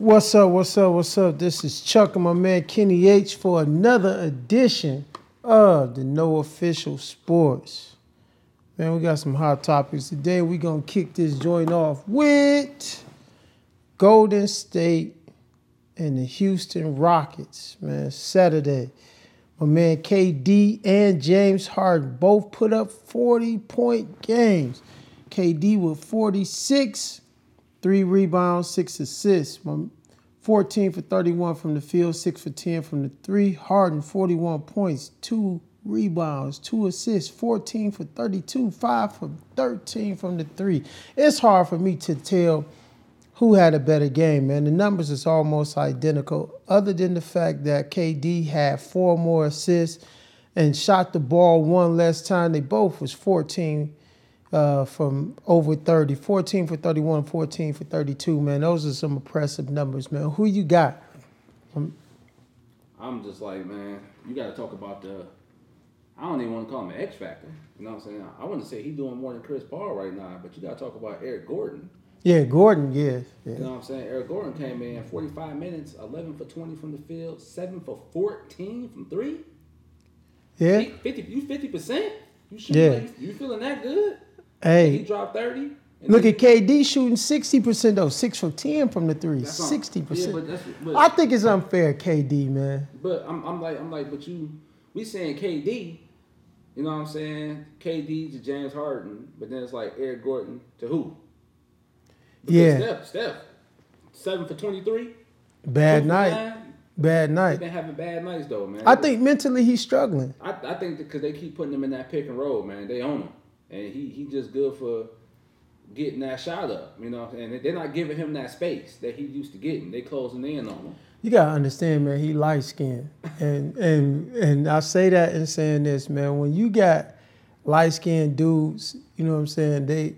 What's up? What's up? What's up? This is Chuck and my man Kenny H for another edition of the No Official Sports. Man, we got some hot topics today. we gonna kick this joint off with Golden State and the Houston Rockets. Man, Saturday. My man KD and James Harden both put up 40 point games. KD with 46 three rebounds, six assists. 14 for 31 from the field, six for 10 from the three. Harden, 41 points, two rebounds, two assists, 14 for 32, five for 13 from the three. It's hard for me to tell who had a better game, man. The numbers is almost identical, other than the fact that KD had four more assists and shot the ball one less time. They both was 14 uh, from over 30, 14 for 31, 14 for 32, man. Those are some impressive numbers, man. Who you got? Um, I'm just like, man, you got to talk about the. I don't even want to call him an X factor. You know what I'm saying? I want to say he's doing more than Chris Paul right now, but you got to talk about Eric Gordon. Yeah, Gordon, yeah, yeah. You know what I'm saying? Eric Gordon came in 45 minutes, 11 for 20 from the field, 7 for 14 from 3. Yeah. 50, you 50%? You yeah. Like, you feeling that good? Hey, he dropped thirty. Look at KD shooting sixty percent though, six from ten from the three, sixty percent. I think it's unfair, KD man. But I'm, I'm like, I'm like, but you, we saying KD, you know what I'm saying? KD to James Harden, but then it's like Eric Gordon to who? Because yeah, Steph, Steph, seven for twenty three. Bad night. Bad night. He's been having bad nights though, man. I think mentally he's struggling. I, I think because they keep putting him in that pick and roll, man. They own him and he he just good for getting that shot up, you know. And they're not giving him that space that he used to getting. They closing in on him. You gotta understand, man. He light skinned, and and and I say that in saying this, man. When you got light skinned dudes, you know what I'm saying. They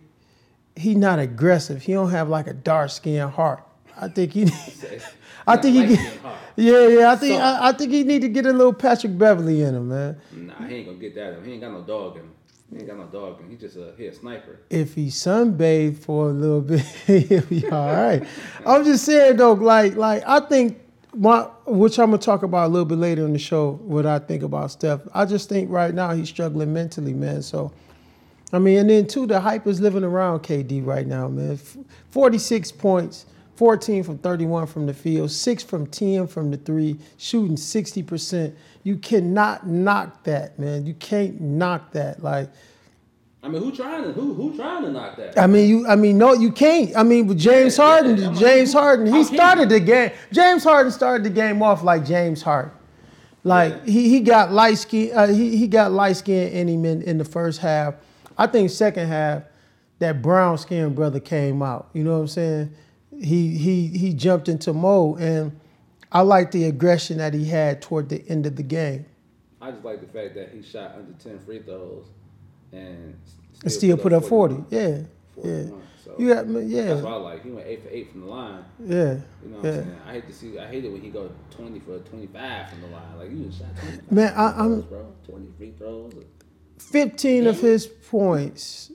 he not aggressive. He don't have like a dark skinned heart. I think he. I think he. Get, yeah, yeah. I think I, I, think he need to get a little Patrick Beverley in him, man. Nah, he ain't gonna get that. He ain't got no dog in him. He ain't got no dog He just a he a sniper. If he sunbathed for a little bit, he'll be all right. I'm just saying though, like like I think my which I'm gonna talk about a little bit later in the show. What I think about Steph. I just think right now he's struggling mentally, man. So. I mean, and then too, the hype is living around KD right now, man. 46 points, 14 from 31 from the field, 6 from 10 from the three, shooting 60%. You cannot knock that, man. You can't knock that. Like, I mean, who trying to who who trying to knock that? I mean, you. I mean, no, you can't. I mean, with James yeah, Harden, yeah, James Harden, he started the game. James Harden started the game off like James Harden. Like yeah. he he got light skin. Uh, he he got light skin in him in, in the first half. I think second half, that brown skinned brother came out. You know what I'm saying? He he he jumped into mode and I like the aggression that he had toward the end of the game. I just like the fact that he shot under ten free throws and still, still put, up, 40. 40. Yeah. Yeah. So you got, yeah. That's what I like. He went eight for eight from the line. Yeah. You know what yeah. I'm saying? I hate to see. I hate it when he go twenty for twenty five from the line. Like you shot twenty. Man, I, am bro. Twenty free throws. Fifteen of his points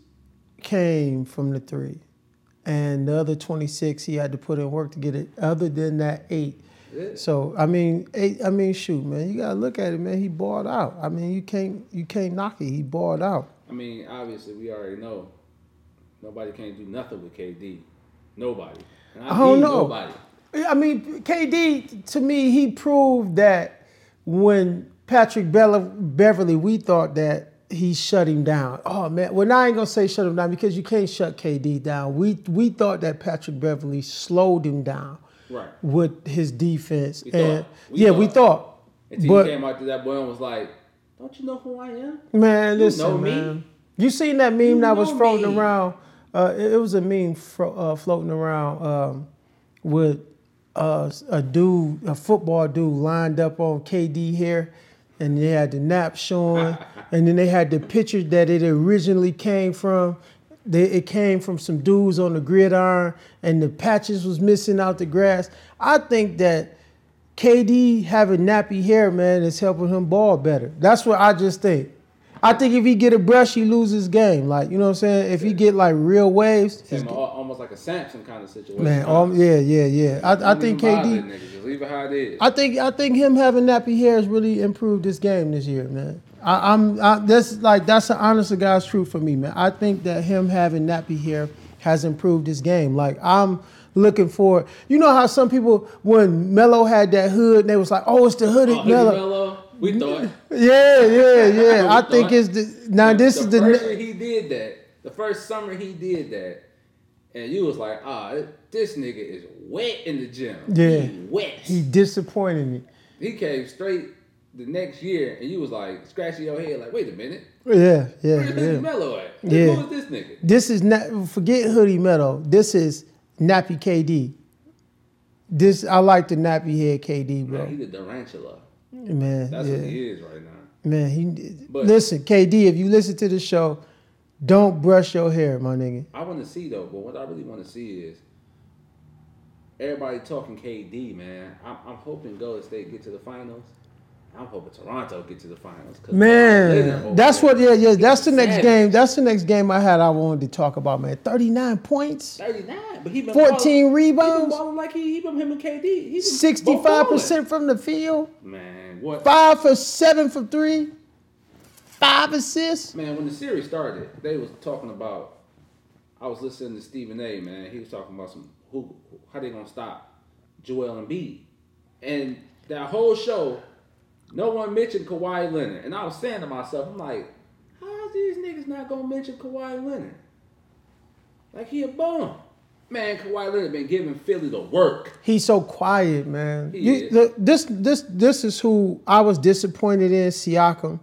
came from the three, and the other twenty six he had to put in work to get it. Other than that eight, Yeah. so I mean, eight, I mean, shoot, man, you gotta look at it, man. He bought out. I mean, you can't you can't knock it. He bought out. I mean, obviously, we already know nobody can't do nothing with KD. Nobody. I, I, don't know. Nobody. I mean, KD to me, he proved that when Patrick Bella, Beverley, we thought that he shut him down. Oh man, well now I ain't gonna say shut him down because you can't shut KD down. We we thought that Patrick Beverley slowed him down right. with his defense. We and we yeah, thought. we thought. Until but, he came out to that boy and was like, "Don't you know who I am? Man, listen, you know man. Me? You seen that meme you that was floating me. around? Uh, it, it, was a meme fro- uh, floating around um, with uh, a dude, a football dude, lined up on KD here, and they had the nap showing, and then they had the picture that it originally came from, they, it came from some dudes on the gridiron, and the patches was missing out the grass. I think that KD having nappy hair, man, is helping him ball better. That's what I just think. I think if he get a brush, he loses game. Like you know what I'm saying. If he get like real waves, Him, almost like a Samson kind of situation. man. Um, yeah, yeah, yeah. I, I think KD. nigga, Just leave it how it is. I think I think him having nappy hair has really improved this game this year, man. I, I'm I, that's like that's an honest to God's truth for me, man. I think that him having nappy hair has improved his game. Like I'm looking for, you know how some people when Melo had that hood, they was like, oh, it's the hooded Oh. Melo, we thought. Yeah, yeah, yeah. I We think it's the now this the is the first ne- year he did that. The first summer he did that, and you was like, ah, this nigga is wet in the gym. Yeah. He wet. he disappointed me. He came straight the next year, and you was like scratching your head, like, wait a minute, Yeah, yeah, where's Hoodie yeah. Melo at? Yeah. Who is this nigga? This is not forget hoodie Melo. This is nappy KD. This I like the nappy head KD, bro. Man, he the tarantula. Man, That's yeah. what he is right now. Man, he But- listen, KD, if you listen to the show, don't brush your hair, my nigga. I want to see though, but what I really want to see is everybody talking KD, man. I'm, I'm hoping Golden State get to the finals. I'm hoping Toronto get to the finals. Man, that's what yeah, yeah, that's the next game. That's the next game I had I wanted to talk about, man. 39 points, 39, but he been 14 balling, He been rebounds, balling like he, he been him and KD. He 65% from the field. Man, what? 5 for 7 for 3, 5 assists. Man, when the series started, they was talking about. I was listening to Stephen A. Man, he was talking about some who how they gonna stop Joel Embiid, and that whole show, no one mentioned Kawhi Leonard, and I was saying to myself, I'm like, how's these niggas not gonna mention Kawhi Leonard? Like he a bum. Man, Kawhi Leonard been giving Philly the work. He's so quiet, man. He You- the- this this this is who I was disappointed in. Siakam,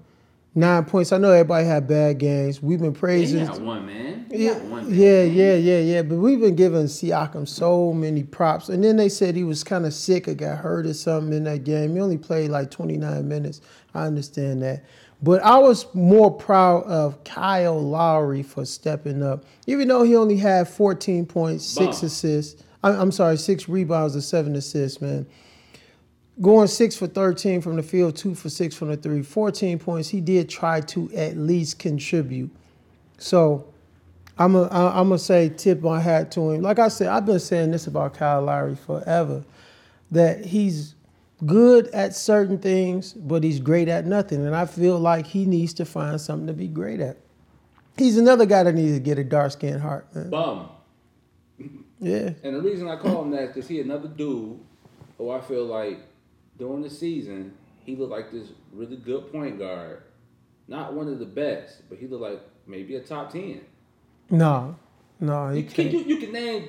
nine points. I know everybody had bad games. We've been praising. got one man. He Yeah, got one man. yeah, yeah, yeah, yeah. But we've been giving Siakam so many props, and then they said he was kind of sick or got hurt or something in that game. He only played like 29 minutes. I understand that, but I was more proud of Kyle Lowry for stepping up, even though he only had 14 points, six assists. I'm sorry, six rebounds and seven assists, man. Going six for 13 from the field, two for six from the three, 14 points. He did try to at least contribute. So I'm a, I- I'm gonna say tip my hat to him. Like I said, I've been saying this about Kyle Lowry forever, that he's good at certain things, but he's great at nothing. And I feel like he needs to find something to be great at. He's another guy that needs to get a dark skinned heart, man. Bum. Yeah. And the reason I call him that is because he another dude who I feel like during the season he looked like this really good point guard. Not one of the best, but he looked like maybe a top ten. No, no, he You, can you you can name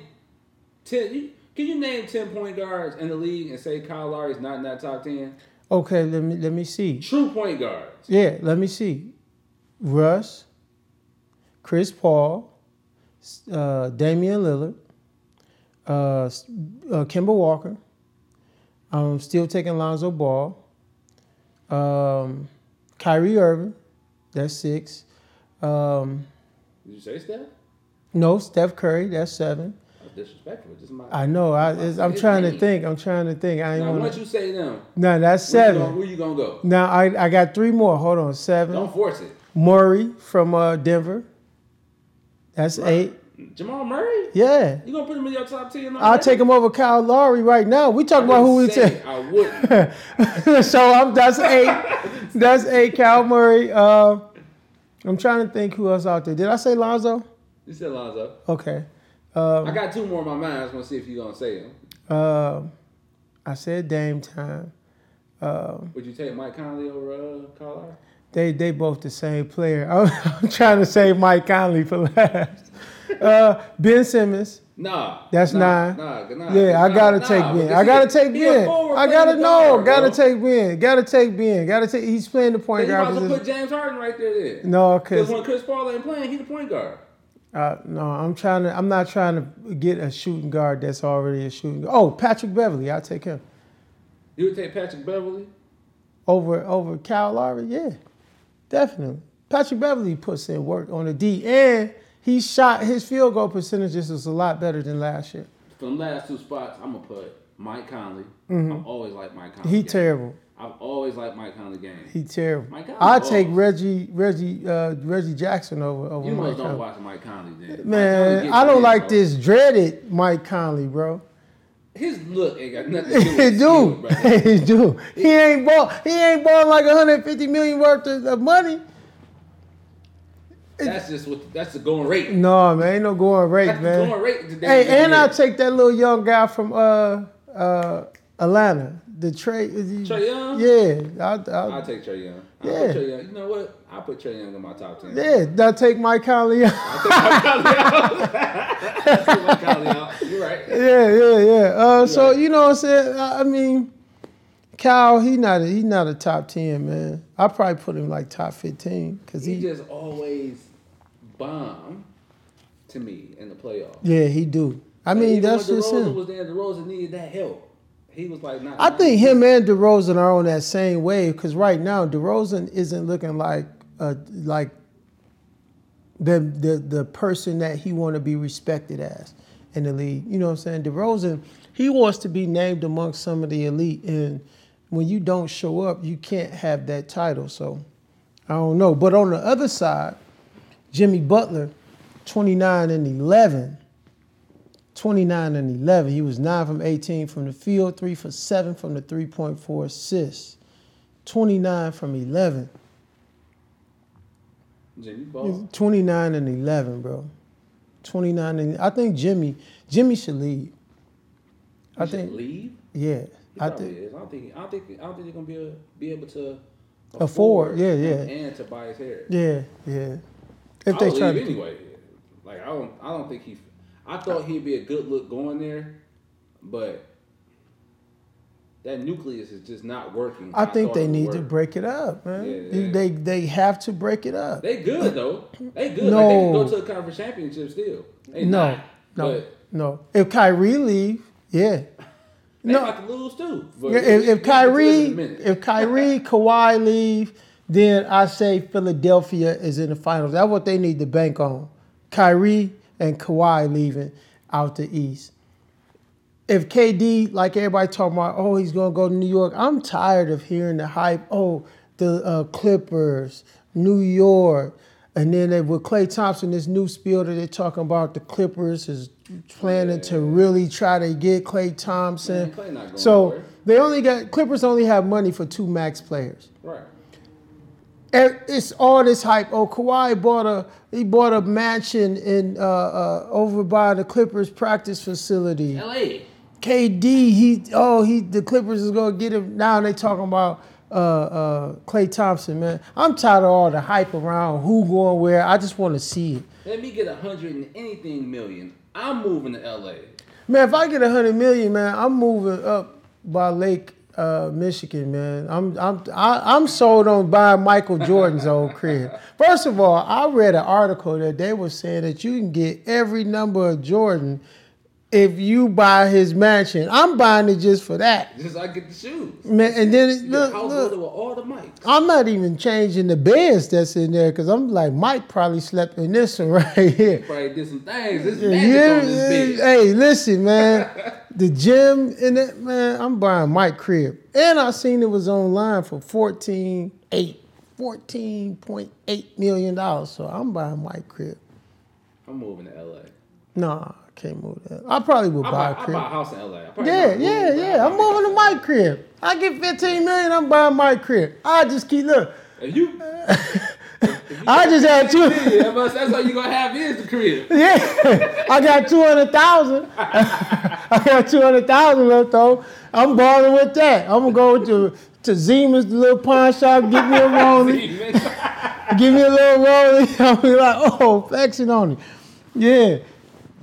ten? You, can you name ten point guards in the league and say Kyle Lowry's not in that top ten? Okay, let me let me see. True point guards. Yeah, let me see. Russ, Chris Paul, uh, Damian Lillard, uh, uh, Kemba Walker. I'm still taking Lonzo Ball. Um, Kyrie Irving, that's six. Um, Did you say Steph? no, Steph Curry, that's seven. That's disrespectful. This my. I know. I, His trying to think. I'm trying to think. I ain't now, wanna, once you say them, No, that's where you, gonna, seven. where you gonna go? Now I, I got three more. Hold on, seven. Don't force it. Murray from uh, Denver. That's eight. Jamal Murray? Yeah. You gonna put him in your top ten? I'll take him over Kyle Lowry right now. We talk about who we take. I wouldn't. so I'm that's eight. That's eight. Kyle Murray. Uh, I'm trying to think who else out there. Did I say Lonzo? You said Lonzo. Okay. I got two more in my mind. I was gonna see if you're gonna say them. Uh, I said Dame time. Uh, Would you take Mike Conley over uh, Kyle Lowry? they they both the same player. I'm, I'm trying to save Mike Conley for last. Uh, ben Simmons. Nah. That's nah, nine. Nah, nah, Yeah, I gotta take Ben. I gotta take Ben. I gotta know. Gotta take Ben. Gotta take Ben. Gotta take. He's playing the point guard. you might guard as put. James Harden right there. Then. No, Because because when Chris Paul ain't playing, he's the point guard. uh, no, I'm trying to. I'm not trying to get a shooting guard that's already a shooting. guard. Oh, Patrick Beverley. I'll take him You would take Patrick Beverley. over over Kyle Lowry. Yeah, definitely. Patrick Beverley puts in work on the D, and he shot his field goal percentages was a lot better than last year. them last two spots, I'm gonna put Mike Conley. I've always liked Mike Conley. Mm-hmm. He game. terrible. I've always liked Mike Conley game. He terrible. Mike Conley I take Reggie Reggie uh, Reggie Jackson over over You Mike must don't Conley. watch Mike Conley then. Mike Conley Man, I don't like bro. this dreaded Mike Conley, bro. His look ain't got nothing to do He with skill, do, bro. he do. He ain't ball. He ain't balling like 150 million worth of money. That's just what that's the going rate. No, man, ain't no going rate, That's the man. going rate today. Hey, and I'll take that little young guy from uh uh Atlanta. The Trey. is he- Trae Young? Yeah, I'll, I'll, I'll take Trae Young. I'll Yeah. Trae Young. You know what? I'll put Trae Young in my top ten. yeah. I'll take Mike Conley. out. Mike Conley out. You're right. yeah, yeah, yeah. Uh, so Right. you know what I'm saying? I I mean, Kyle, he not a, he not a top ten man. I probably put him like top fifteen because He he, just always bomb to me in the playoffs. yeah, he do. I mean, Even that's when just him. was there. DeRozan needed that help. He was like, nah. I think him and DeRozan are on that same wave because right now DeRozan isn't looking like uh, like the the the person that he want to be respected as in the league. You know what I'm saying? DeRozan, he wants to be named amongst some of the elite, and when you don't show up, you can't have that title. So I don't know. But on the other side, Jimmy Butler, 29 and 11. 29 and 11. He was 9 from 18 from the field, 3 for 7 from the 3.4 assists. 29 from 11. Jimmy Ball. 29 and 11, bro. 29 and I think Jimmy Jimmy should leave. I He should think leave. yeah. I think is. I don't think. I don't think. I don't think they're gonna be able, be able to Afford, yeah, yeah. and, and his hair. yeah, yeah. If I they try leave to anyway. Like I don't. I don't think he. I thought he'd be a good look going there, but that nucleus is just not working. I think thought they need to break it up, man. Yeah, yeah. They they have to break it up. They good though. They good. Like, they No. can go to a conference championship still. They no, not, no, But no. If Kyrie leave, yeah. they No. about to lose too. If, if we can do this in Kyrie, if Kyrie, Kawhi leave, then I say Philadelphia is in the finals. That's what they need to bank on. Kyrie and Kawhi leaving out the East. If KD, like everybody talking about, oh, he's gonna go to New York. I'm tired of hearing the hype. Oh, the uh, Clippers, New York, and then they, with Klay Thompson, this new spiel that they're talking about, the Clippers is planning to really try to get Klay Thompson. Man, going so nowhere. they only got Clippers only have money for two max players. right. It's all this hype. Oh, Kawhi bought a he bought a mansion in uh, uh, over by the Clippers practice facility. L.A. KD, he oh he the Clippers is gonna get him. Now they talking about uh, uh, Klay Thompson, man. I'm tired of all the hype around who going where. I just want to see it, Let me get a hundred and anything million. I'm moving to L.A. man. If I get a hundred million, man, I'm moving up by Lake uh, Michigan, man. I'm I'm I, I'm sold on buying Michael Jordan's old crib. First of all, I read an article that they were saying that you can get every number of Jordan if you buy his mansion. I'm buying it just for that, Just I get the shoes. man. And then it, look, look. with all the mics. I'm not even changing the beds that's in there because I'm like Mike probably slept in this one right here. Probably did some things. This Yeah, yeah, on this bed. Hey, listen, man. the gym in that man, I'm buying Mike crib. And I seen it was online for 14, 8, 14.8 million dollars. So I'm buying Mike crib. I'm moving to L.A. Nah, I can't move that. I probably would I buy buy, a I crib. buy a house in L.A. I Yeah, yeah, yeah. I I'm moving to my crib. I get 15 million, I'm buying my crib. I just keep look. If you, I just had two. that's all you gonna have is the crib. Yeah, I got two hundred thousand. I got two hundred thousand left over. I'm balling with that. I'm gonna go to to Zima's little pawn shop, Give me a rolling, give me a little rolling. I'll be like, oh, flexing on it. Yeah.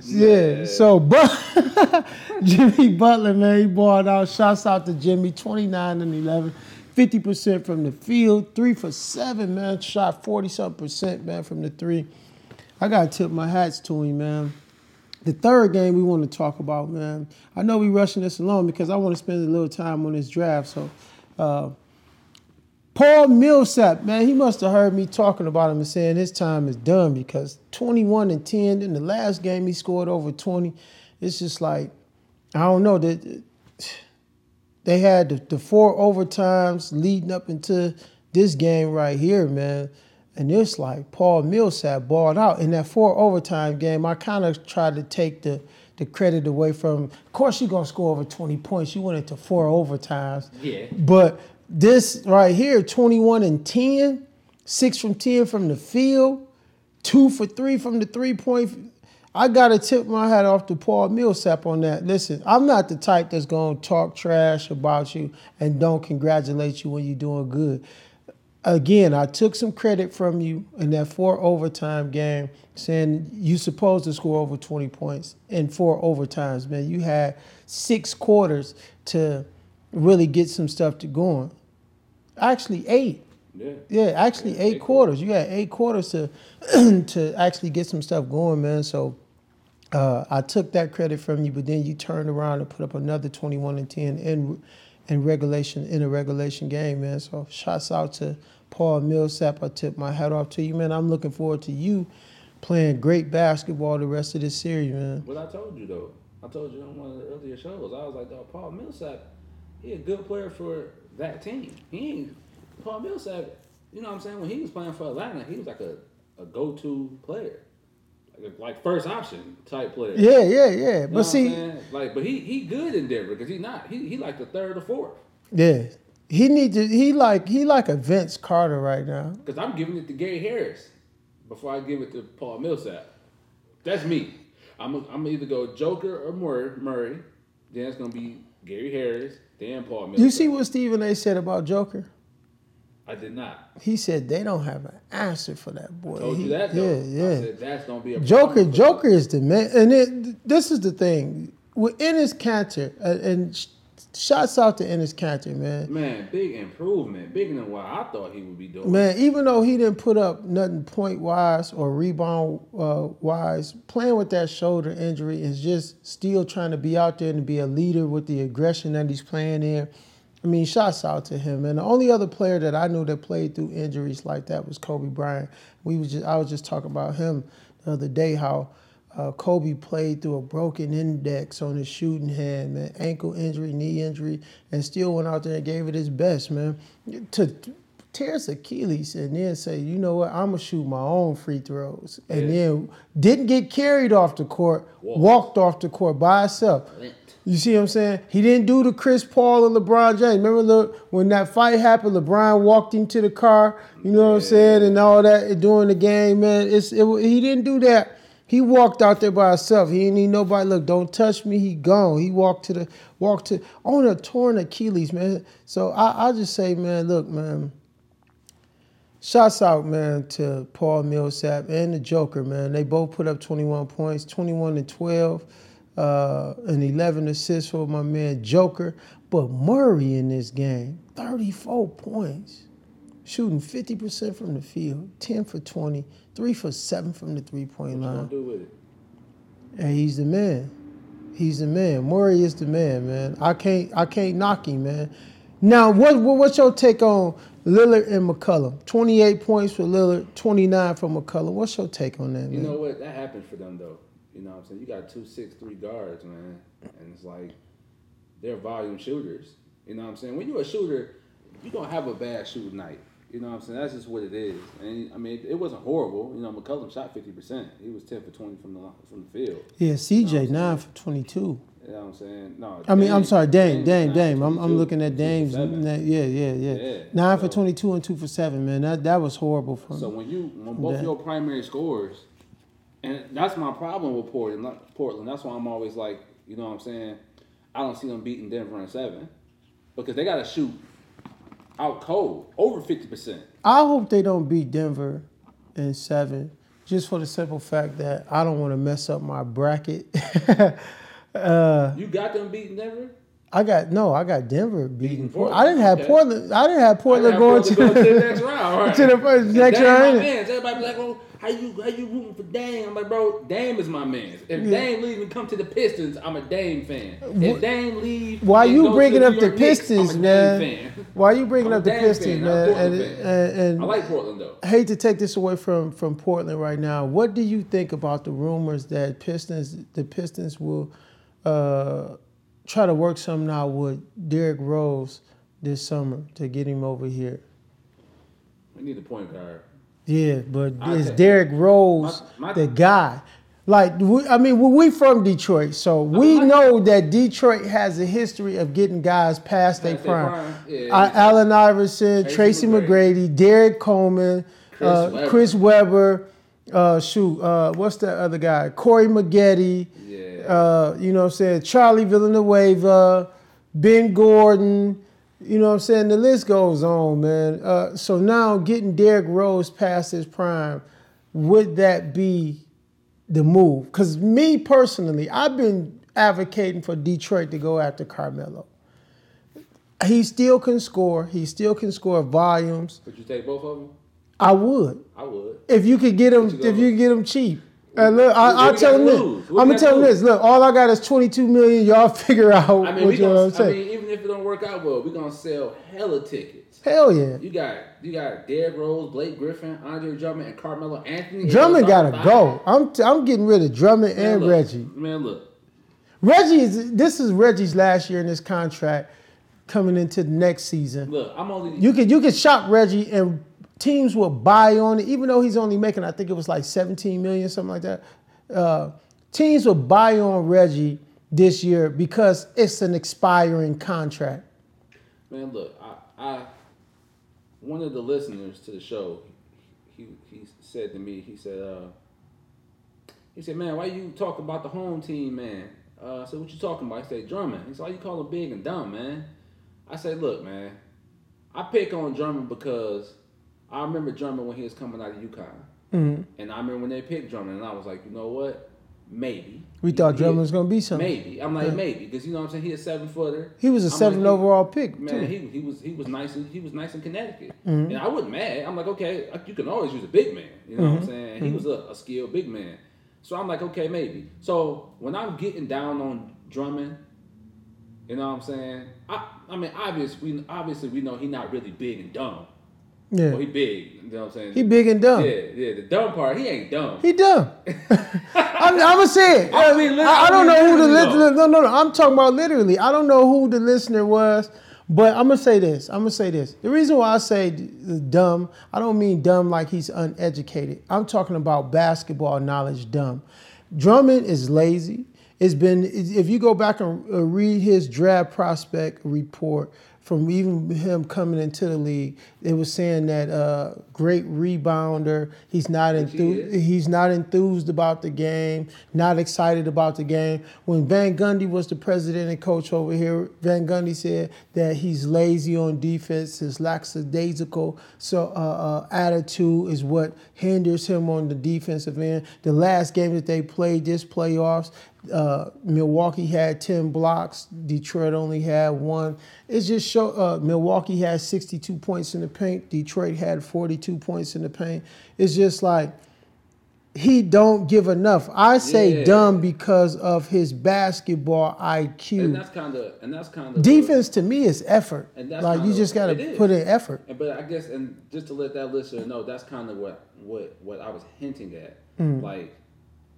Yeah. Yeah. So but Jimmy Butler, man, he balled out. Shots out to Jimmy, 29 and 11. 50% from the field, three for seven, man. Shot 40 something percent, man, from the three. I gotta tip my hats to him, man. The third game we want to talk about, man. I know we rushing this along because I want to spend a little time on this draft. So, uh, Paul Millsap, man, he must have heard me talking about him and saying his time is done because 21 and 10 in the last game he scored over 20. It's just like I don't know that they had the, the four overtimes leading up into this game right here, man. And it's like Paul Millsap balled out in that four overtime game. I kind of tried to take the the credit away from. Of course, you're gonna score over 20 points. You went into four overtimes. Yeah. But this right here, 21 and 10, six from 10 from the field, two for three from the three point. I gotta tip my hat off to Paul Millsap on that. Listen, I'm not the type that's gonna talk trash about you and don't congratulate you when you're doing good. Again, I took some credit from you in that four overtime game, saying you supposed to score over 20 points in four overtimes, man. You had six quarters to really get some stuff to going. Actually, eight. Yeah. Yeah, actually Yeah, eight, eight quarters. You had eight quarters to to actually get some stuff going, man. So uh, I took that credit from you, but then you turned around and put up another twenty one and ten in in regulation in a regulation game, man. So shouts out to Paul Millsap. I tip my hat off to you, man. I'm looking forward to you playing great basketball the rest of this series, man. But I told you though. I told you on one of the earlier shows. I was like, "Dog, Paul Millsap, he a good player for that team. He ain't Paul Millsap. You know what I'm saying? When he was playing for Atlanta, he was like a, a go to player, like, first option type player. Yeah, yeah, yeah. You But see, like, but he he good in Denver because he not he he like the third or fourth. yeah, he need to. He like he like a Vince Carter right now. Because I'm giving it to Gary Harris before I give it to Paul Millsap. That's me. I'm I'm gonna either go Joker or Murray. Murray. Then it's gonna be Gary Harris. Then Paul Millsap. You see what Stephen A. said about Joker? I did not. He said they don't have an answer for that boy. Told He- you that though. Yeah, yeah. I said that's gonna be a Joker, problem Joker is the man, and it, this is the thing with Enes Kanter, uh, and sh- shouts out to Enes Kanter, man. Man, big improvement, bigger than what I thought he would be doing. Man, even though he didn't put up nothing point wise or rebound uh, wise, playing with that shoulder injury is just still trying to be out there and be a leader with the aggression that he's playing in. I mean, shouts out to him. And the only other player that I knew that played through injuries like that was Kobe Bryant. We was just I was just talking about him the other day how uh, Kobe played through a broken index on his shooting hand, man, ankle injury, knee injury, and still went out there and gave it his best, man. To tears Achilles and then say, you know what, I'm gonna shoot my own free throws, and Yeah. then didn't get carried off the court, Walked. walked off the court by himself. You see what I'm saying? He didn't do the Chris Paul and LeBron James. Remember the, when that fight happened, LeBron walked him to the car, you know what I'm saying, and all that during the game, man. It's it, he didn't do that. He walked out there by himself. He didn't need nobody. Look, don't touch me. He gone. He walked to the walked to on a torn Achilles, man. So I I just say, man, look, man. Shouts out, man, to Paul Millsap and the Joker, man. They both put up 21 points, 21 and 12, uh, and 11 assists for my man Joker. But Murray in this game, 34 points, shooting 50% from the field, 10 for 20, 3 for 7 from the three point What line. gonna do with it? And he's the man. He's the man. Murray is the man, man. I can't I can't knock him, man. Now, what, what what's your take on Lillard and McCollum? 28 points for Lillard, 29 for McCollum. What's your take on that, You know what? That happened for them though. You know what I'm saying? You got two six three guards, man. And it's like they're volume shooters. You know what I'm saying? When you're a shooter, you're gonna have a bad shooting night. You know what I'm saying? That's just what it is. And I mean, it, wasn't horrible. You know, McCollum shot 50%. He was 10 for 20 from the from the field. yeah, CJ 9 for 22. You know what I'm saying? No. I mean, I'm sorry, Dame, Dame, nine Dame. I'm, I'm looking at two Dame's. Yeah, yeah, yeah, Yeah, 9 for 22 and 2 for 7, man. That that was horrible for me. So when you when both That- your primary scores, and that's my problem with Portland. not- Portland. That's why I'm always like, you know what I'm saying? I don't see them beating Denver in seven because they got to shoot out cold over fifty percent. I hope they don't beat Denver in 7 just for the simple fact that I don't want to mess up my bracket. uh, You got them beating Denver. I got no, I got Denver beating Portland. Portland, I didn't have okay. Portland. I didn't have Portland I going got to, Portland going to the next round. Right? to the first next round. Everybody be like, "Oh, how you how you rooting for Dame?" I'm like, "Bro, Dame is my man. If Yeah. Dame leave and come to the Pistons, I'm a Dame fan. If Dame leave, Why you bringing up the Knicks, Pistons, man? Why you bringing I'm up the Dame Pistons, fan, man? And, and, and I like Portland though. I hate to take this away from from Portland right now. What do you think about the rumors that Pistons the Pistons will uh, try to work something out with Derrick Rose this summer to get him over here. We need a point guard. Yeah, but I is think- Derrick Rose My- my- the guy? Like, we, I mean, we from Detroit, so we my- know that Detroit has a history of getting guys past their prime. prime, yeah. Uh, Allen Iverson, Tracy Tracy McGrady. McGrady, Derrick Coleman, Chris uh, Webber. Chris Webber. Uh, shoot, uh, what's that other guy? Corey Maggette. Yeah. Uh, you know what I'm saying? Charlie Villanueva, Ben Gordon. You know what I'm saying? The list goes on, man. Uh, so now getting Derrick Rose past his prime, would that be the move? Because me personally, I've been advocating for Detroit to go after Carmelo. He still can score. He still can score volumes. Would you take both of them? I would I would. if you could get him. You If you get him cheap. And look, I, I'll we tell him this. I'm gonna tell him this. Look, all I got is 22 million. Y'all figure out I mean, what you know what I'm I mean, if it don't work out well, we're gonna sell hella tickets. Hell yeah. You got you got Derrick Rose, Blake Griffin, Andre Drummond, and Carmelo Anthony. Drummond gotta all go. I'm t- I'm getting rid of Drummond Man, and look, Reggie. Man, look. Reggie is this is Reggie's last year in this contract coming into the next season. Look, I'm only You can you can shop Reggie and teams will buy on it, even though he's only making I think it was like 17 million, something like that. Uh, teams will buy on Reggie this year because it's an expiring contract. Man, look, I, I one of the listeners to the show, he he said to me, he said, uh, he said, man, why you talk about the home team, man? Uh, I said, what you talking about? He said, Drummond. He said, why you call him big and dumb, man? I said, look, man, I pick on Drummond because I remember Drummond when he was coming out of UConn. Mm-hmm. And I remember when they picked Drummond, and I was like, you know what? Maybe. We thought Drummond was gonna be something. Maybe. I'm like, Yeah. maybe. Because, you know what I'm saying? he's a seven footer. He was a I'm seven he- overall pick Man, too. he, he was he was nice in- he was nice in Connecticut, Mm-hmm. and I wasn't mad. I'm like, okay, you can always use a big man. You know what I'm saying? He was a, a skilled big man, so I'm like, okay, maybe. So when I'm getting down on Drummond, you know what I'm saying? I I mean, obviously we obviously we know he's not really big and dumb. Yeah, Well, he big. You know what I'm saying? he big and dumb. Yeah, yeah. The dumb part, he ain't dumb. He dumb. I'm, gonna say it. I mean, I, I don't I know who the listener. No, no, no. I'm talking about literally. I don't know who the listener was, but I'm gonna say this. I'm gonna say this. The reason why I say dumb, I don't mean dumb like he's uneducated. I'm talking about basketball knowledge. Dumb. Drummond is lazy. It's been if you go back and uh, read his draft prospect report from even him coming into the league, it was saying that uh, great rebounder. He's not Which he enthused. He's not enthused about the game. Not excited about the game. When Van Gundy was the president and coach over here, Van Gundy said that he's lazy on defense. His lackadaisical so uh, uh, attitude is what hinders him on the defensive end. The last game that they played this playoffs, uh, Milwaukee had 10 blocks. Detroit only had one. It just show uh, Milwaukee had 62 points in the paint. Detroit had 42 points in the paint. It's just like he don't give enough. I say Yeah. dumb because of his basketball IQ. and that's kind of and that's kind of Defense to me is effort. And that's Like you just got to put in effort. And but I guess and just to let that listener know, that's kind of what what what I was hinting at. Mm. Like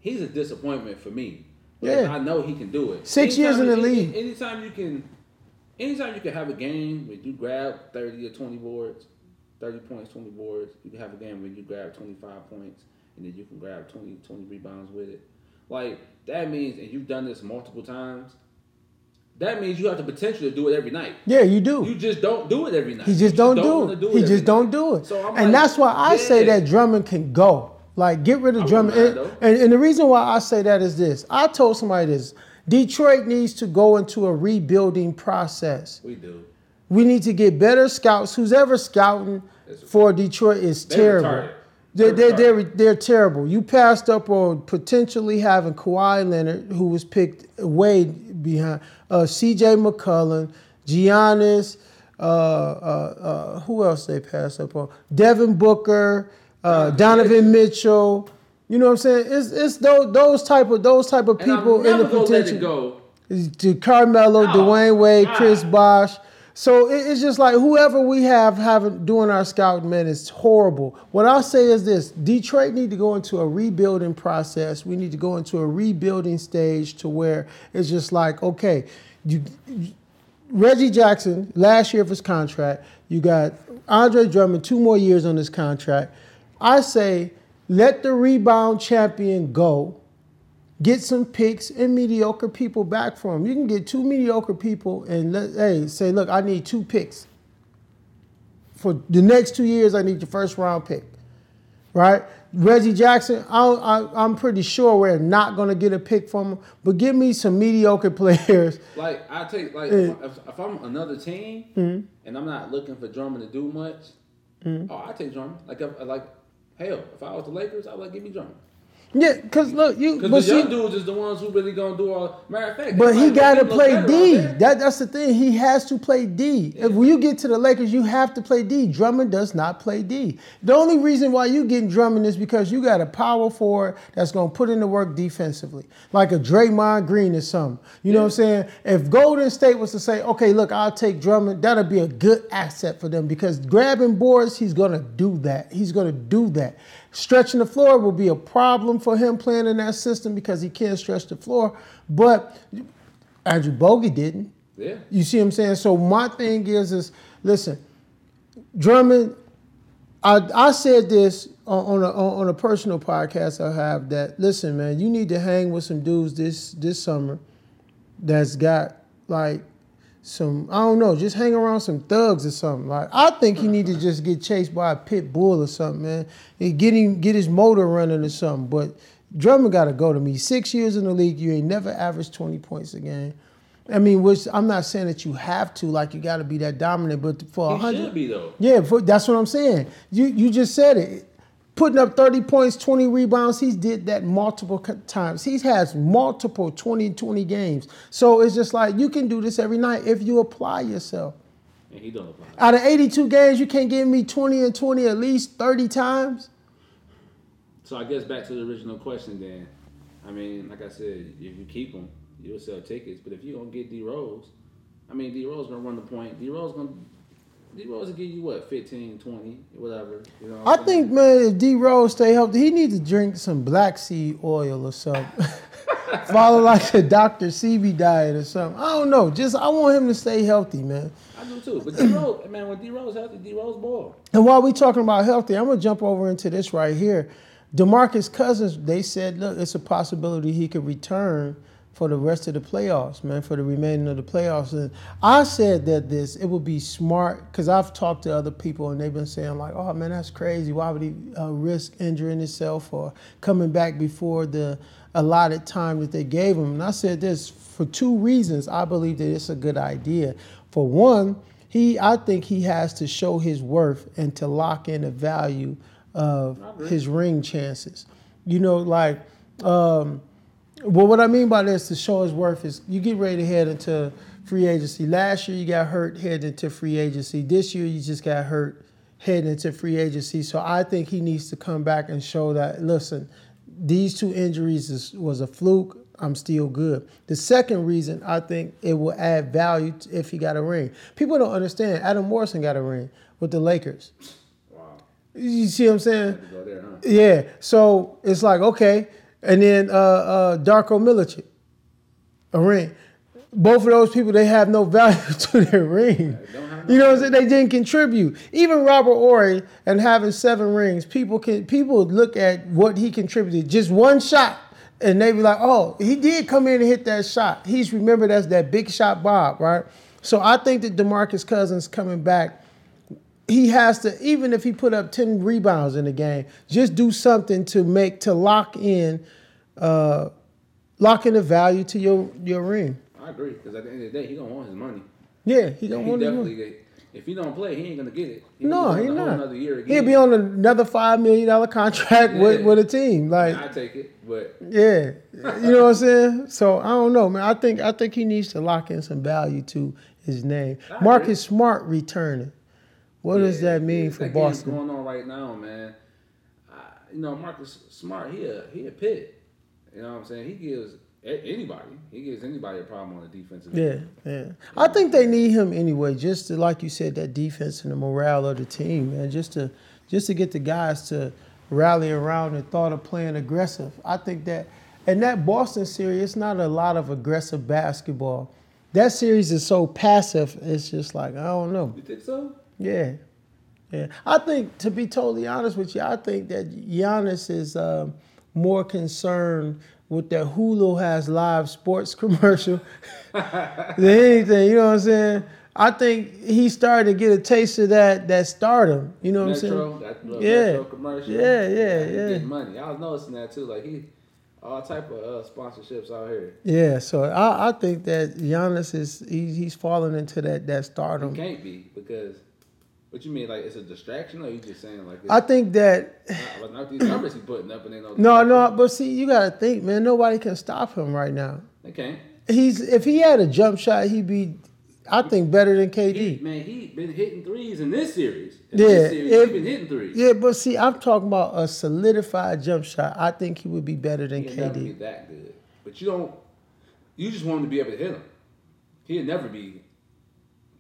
he's a disappointment for me. Yeah. I know he can do it. Six years in the any- league. Anytime you can, anytime you can have a game where you grab thirty or twenty boards, thirty points, twenty boards. You can have a game where you grab twenty five points and then you can grab 20, 20 rebounds with it. Like that means, and you've done this multiple times. That means you have the potential to do it every night. Yeah, you do. You just don't do it every night. He just don't wanna do it. He every just don't do it. So I'm and like, that's why I say that Drummond can go. Like, get rid of Drummond. And, and, and the reason why I say that is this. I told somebody this. Detroit needs to go into a rebuilding process. We do. We need to get better scouts. Who's ever scouting for Detroit is They're terrible. They're, They're they're, they're, terrible. You passed up on potentially having Kawhi Leonard, who was picked way behind, uh, CJ McCollum, Giannis, uh, uh, uh, who else they passed up on? Devin Booker, uh, Donovan Mitchell. You know what I'm saying? It's, it's those, those type of those type of people in the gonna let it potential to Carmelo, No. Dwyane Wade, Chris Ah. Bosh. So it- it's just like whoever we have having doing our scouting, man, is horrible. What I'll say is this: Detroit need to go into a rebuilding process. We need to go into a rebuilding stage to where it's just like, okay, You, you- Reggie Jackson last year of his contract. You got Andre Drummond two more years on his contract. I say let the rebound champion go. Get some picks and mediocre people back for him. You can get two mediocre people and let hey say, look, I need two picks for the next two years. I need your first round pick, right? Reggie Jackson, I, I, I'm pretty sure we're not going to get a pick from him, but give me some mediocre players. Like I take like. Mm-hmm. if, if I'm another team and I'm not looking for Drummond to do much, oh I take Drummond. Like if, like hell, if I was the Lakers, I'd like give me Drummond. Yeah, because look, you Because but the young see, dudes is the ones who really gonna do all. Matter of fact, But he got to play D. That, that's the thing. He has to play D. If when you get to the Lakers, you have to play D. Drummond does not play D. The only reason why you getting Drummond is because you got a power forward that's going to put in the work defensively, like a Draymond Green or something. You know what I'm saying? If Golden State was to say, okay, look, I'll take Drummond, that'll be a good asset for them because grabbing boards, he's going to do that. He's going to do that. Stretching the floor will be a problem for him playing in that system because he can't stretch the floor. But Andrew Bogut didn't. Yeah. You see what I'm saying? So my thing is, is listen, Drummond. I I said this on on a, on a personal podcast I have that listen, man, you need to hang with some dudes this this summer that's got like some I don't know, just hang around some thugs or something. Like I think he need to just get chased by a pit bull or something, man. And get him get his motor running or something. But Drummond got to go to me. Six years in the league, you ain't never averaged twenty points a game. I mean, which I'm not saying that you have to, like you got to be that dominant, but for a hundred, be though. yeah, for, that's what I'm saying. You you just said it. Putting up 30 points, 20 rebounds, he's did that multiple times. He has multiple 20 20 games. So it's just like you can do this every night if you apply yourself. And he don't apply. Out of 82 games, you can't give me 20 and 20 at least 30 times. So I guess back to the original question then. I mean, like I said, if you keep him, you'll sell tickets. But if you don't get D Rose, I mean, D Rose gonna run the point. D Rose gonna D Rose give you what 15, 20, whatever. You know. I think, man, if D Rose stay healthy, he needs to drink some black seed oil or something. Follow like the Dr. Sebi diet or something. I don't know. Just I want him to stay healthy, man. I do too. But D Rose, man, when D Rose healthy, D Rose ball. And while we talking about healthy, I'm gonna jump over into this right here. Demarcus Cousins, they said, look, it's a possibility he could return for the rest of the playoffs, man, for the remaining of the playoffs. And I said that this, it would be smart, because I've talked to other people and they've been saying, like, oh man, that's crazy. Why would he uh, risk injuring himself or coming back before the allotted time that they gave him? And I said this for two reasons. I believe that it's a good idea. For one, he I think he has to show his worth and to lock in the value of his ring chances. You know, like um well what I mean by this to show his worth is you get ready to head into free agency. Last year you got hurt heading into free agency. This year you just got hurt heading into free agency. So I think he needs to come back and show that listen, these two injuries is, was a fluke. I'm still good. The second reason I think it will add value if he got a ring. People don't understand. Adam Morrison got a ring with the Lakers. Wow. You see what I'm saying? There, huh? Yeah. So it's like okay, and then uh, uh, Darko Milicic, a ring. Both of those people, they have no value to their ring. don't have no You know what I'm saying? They didn't contribute. Even Robert Horry and having seven rings, people can people look at what he contributed. Just one shot, and they be like, "Oh, he did come in and hit that shot. He's remembered as that big shot Bob, right?" So I think that Demarcus Cousins coming back he has to even if he put up 10 rebounds in the game just do something to make to lock in uh lock in the value to your your ring I agree. Because at the end of the day, he gonna want his money. yeah he don't He want definitely. If he don't play, he ain't gonna get it. He no gonna he's be on a whole not Another year again. he'll be on another five million dollar contract with, Yeah. with a team like I take it, but yeah you know what i'm saying so i don't know man i think i think he needs to lock in some value to his name I agree. marcus smart returning what does that mean yeah, for that boston going on right now, man. I, you know, Marcus Smart, he a he a pit. You know what I'm saying? He gives anybody, he gives anybody a problem on the defensive. Yeah, yeah. I think they need him anyway, just to like you said, that defense and the morale of the team, man. Just to just to get the guys to rally around and thought of playing aggressive. I think that and that Boston series, it's not a lot of aggressive basketball. that series is so passive. It's just like I don't know. You think so? Yeah, yeah. I think to be totally honest with you, I think that Giannis is um, more concerned with that Hulu has live sports commercial than anything. You know what I'm saying? I think he started to get a taste of that that stardom. You know what Metro, I'm saying? that little Yeah. Metro commercial. Yeah, yeah, he yeah. Getting money. I was noticing that too. Like he, all type of uh, sponsorships out here. Yeah. So I, I think that Giannis is he, he's falling into that that stardom. can't be because. What you mean? Like it's a distraction, or you just saying like? I think that not, not these numbers he putting up, and they know. no, no. But see, you got to think, man. Nobody can stop him right now. Okay. He's if he had a jump shot, he'd be, I think, better than He, KD. man, he been hitting threes in this series. In Yeah, this series, it- he been hitting threes. Yeah, but see, I'm talking about a solidified jump shot. I think he would be better than He'll KD. that good. But you don't. You just want him to be able to hit him. He'll never be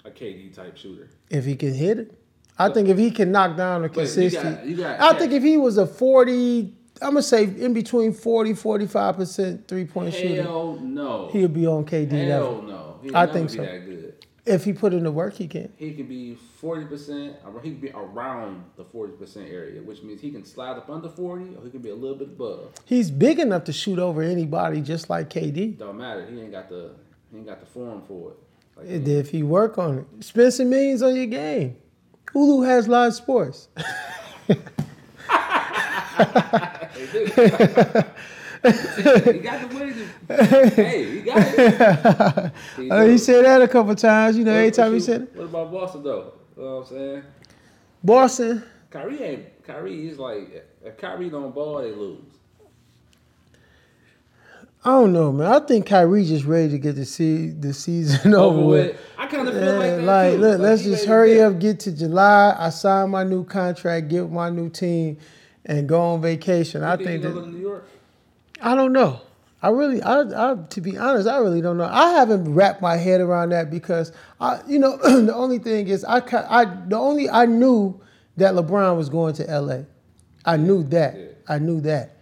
a KD type shooter. If he can hit it, I think if he can knock down a But you consistent. got- you got- I think if he was a 40, I'm gonna say in between 40, 45 percent three point shooter, Hell no. he'll be on KD Hell level. no. He'll I think be so. that good. If he put in the work, he can. He can be forty percent. He can be around the forty percent area, which means he can slide up under forty, or he can be a little bit above. He's big enough to shoot over anybody, just like KD. Don't matter. He ain't got the. He ain't got the form for it. If he work on it, spend some millions on your game. Hulu has live sports. he got the to. hey, he got it. He Uh, he said that a couple times. You know, What- every time he you- said it. What about Boston though? You know what I'm saying? Boston, Kyrie ain't. Kyrie is like if Kyrie don't ball, they lose. I don't know, man. I think Kyrie just ready to get the se- the season over, with. I kind of feel Yeah, like that like, too. look, Like, let's just hurry up, get to July. I sign my new contract, get my new team, and go on vacation. I You think gonna that to New York. I don't know. I really, I, I, to be honest, I really don't know. I haven't wrapped my head around that because I, you know, the only thing is I, I, the only I knew that LeBron was going to L.A. I knew that. Yeah. I knew that.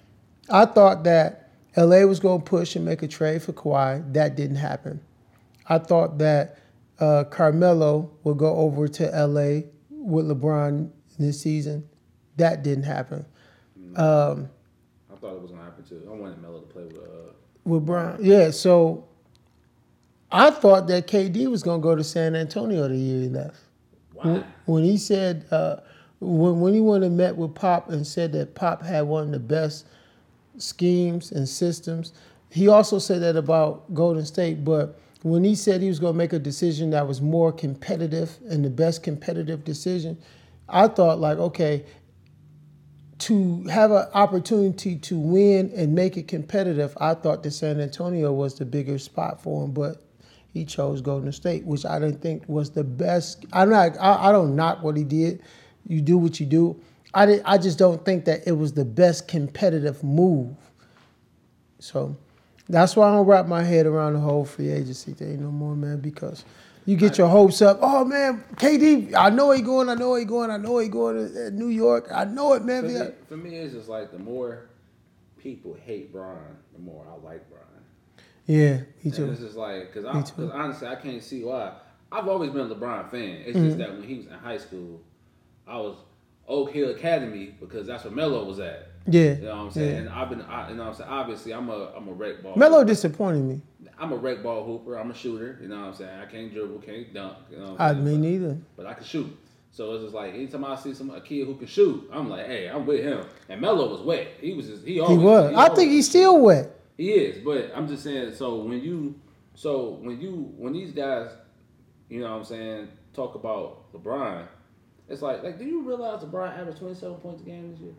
I thought that L.A. was going to push and make a trade for Kawhi. That didn't happen. I thought that uh, Carmelo would go over to L.A. with LeBron this season. That didn't happen. Um, I thought it was gonna happen too. I wanted Melo to play with. Uh, with. Yeah, so I thought that KD was gonna go to San Antonio the year he left. why? When he said uh, when when he went and met with Pop and said that Pop had one of the best schemes and systems. He also said that about Golden State, but when he said he was going to make a decision that was more competitive and the best competitive decision, I thought like, okay, to have an opportunity to win and make it competitive, I thought that San Antonio was the bigger spot for him, but he chose Golden State, which I didn't think was the best. I'm not. I, I don't knock what he did. You do what you do. I did, I just don't think that it was the best competitive move. So that's why I don't wrap my head around the whole free agency thing no more, man. Because you get your hopes up. Oh man, KD, I know he going. I know he going. I know he going to uh, New York. I know it, man. For me, for me, it's just like the more people hate Brian, the more I like Brian. Yeah, me And too. it's just like, because Me too. honestly, I can't see why. I've always been a LeBron fan. It's Mm-hmm. just that when he was in high school, I was Oak Hill Academy because that's where Melo was at. Yeah, You know what I'm saying? And I've been, I, you know what I'm saying? Obviously, I'm a, I'm a rec ball. Melo disappointed me. I'm a rec ball hooper. I'm a shooter. You know what I'm saying? I can't dribble, can't dunk. You know what I mean, neither. but I can shoot. So it's just like anytime I see some a kid who can shoot, I'm like, hey, I'm with him. And Melo was wet. He was just he He was. I always- think he's still wet. he is, but I'm just saying. So when you, so when you, when these guys, you know, what I'm saying, talk about LeBron, it's like, like, do you realize LeBron averaged 27 points a game this year?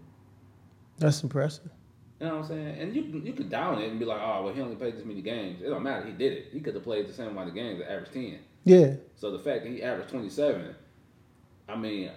That's impressive. You know what I'm saying? And you you could down it and be like, oh, well, he only played this many games. It don't matter. He did it. He could have played the same amount of games, but averaged 10. Yeah, So the fact that he averaged 27, I mean,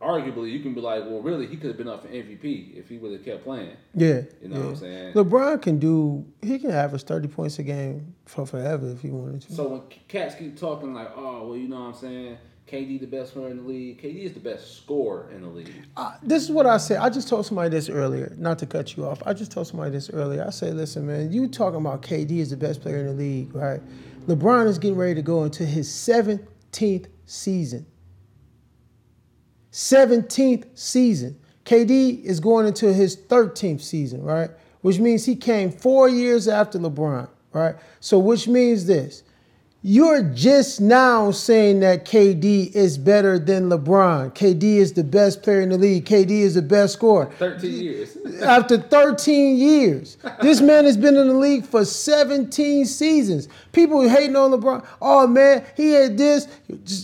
arguably you can be like, well, really, he could have been up for MVP if he would have kept playing. yeah. You know yeah. what I'm saying? LeBron can do. He can average thirty points a game for forever if he wanted to. So when cats keep talking like, oh, well, you know what I'm saying? KD the best player in the league. KD is the best scorer in the league. Uh, this is what I said. I just told somebody this earlier, not to cut you off. I just told somebody this earlier. I said, listen, man, you talking about KD is the best player in the league, right? LeBron is getting ready to go into his 17th season. 17th season. KD is going into his 13th season, right? Which means he came four years after LeBron, right? So, which means this you're just now saying that KD is better than LeBron. KD is the best player in the league. KD is the best scorer. 13 years. After 13 years, this man has been in the league for 17 seasons. People hating on LeBron. Oh man, he had this.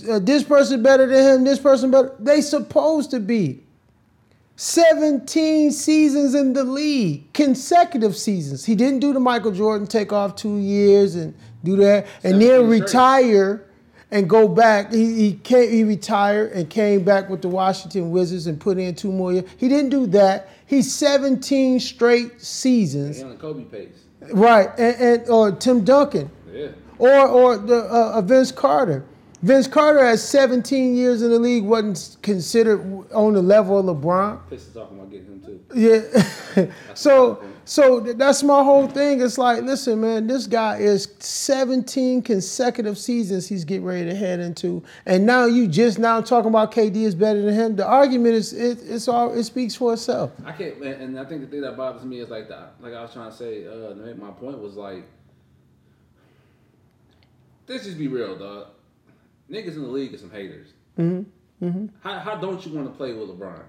uh, this person better than him. This person better. They supposed to be. 17 seasons in the league, consecutive seasons. He didn't do the Michael Jordan take off two years and do that, and then retire and go back. He he, came, he retired and came back with the Washington Wizards and put in two more years. He didn't do that. He's 17 straight seasons, on the Kobe pace. right? And, and or Tim Duncan, Yeah. or or the uh, uh, Vince Carter. Vince Carter has 17 years in the league, wasn't considered on the level of LeBron. Pissed off when I get him too. Yeah. so so that's my whole thing. It's like, listen, man, this guy is 17 consecutive seasons he's getting ready to head into, and now you just now talking about KD is better than him. The argument is it, it's all it speaks for itself. I can't, man, and I think the thing that bothers me is like that. Like I was trying to say, uh, to make my point was like, let's just be real, dog. Niggas in the league are some haters. Mm-hmm. How, how don't you want to play with LeBron?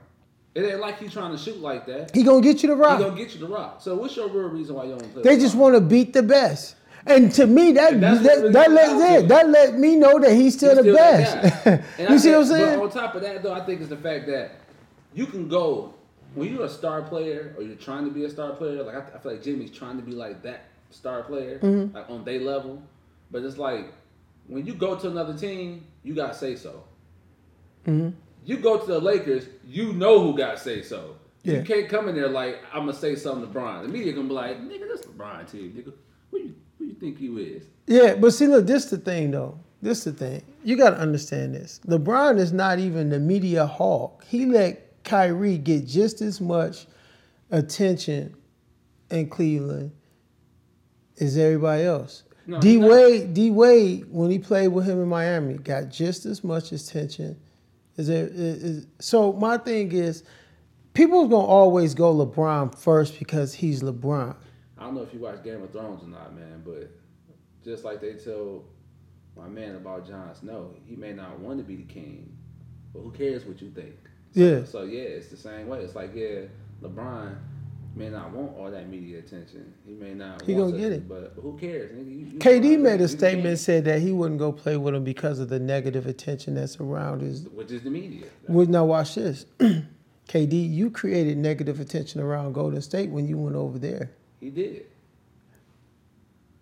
It ain't like he's trying to shoot like that. He gonna get you the rock. He gonna get you the rock. So what's your real reason why you don't play? They just want to beat the best. And to me, that And that's what that, really that let that let me know that he's still He's the still best. And I you see what I'm saying? But on top of that, though, I think it's the fact that you can go when you're a star player or you're trying to be a star player. Like I, I feel like Jimmy's trying to be like that star player, Mm-hmm. like on their level. But it's like when you go to another team, you gotta say so. Mm-hmm. You go to the Lakers, you know who got say so. Yeah. You can't come in there like I'm gonna say something to Brian. The media gonna be like, "Nigga, this LeBron team, nigga. Who you who you think you is?" Yeah, but see, look, this the thing though. This the thing. You got to understand this. LeBron is not even the media hawk. He let Kyrie get just as much attention in Cleveland as everybody else. No, D. Wade, D Wade, when he played with him in Miami, got just as much attention as it is. So my thing is, people gonna always go LeBron first because he's LeBron. I don't know if you watch Game of Thrones or not, man, but just like they tell my man about Jon Snow, he may not want to be the king, but who cares what you think? So, Yeah. So yeah, it's the same way. It's like yeah, LeBron may not want all that media attention. He may not. He want gonna to, get it. but who cares? Nigga, you, you KD made a statement king, said that he wouldn't go play with him because of the negative attention that's around his. which is the media. Would now watch this, KD. You created negative attention around Golden State when you went over there. He did.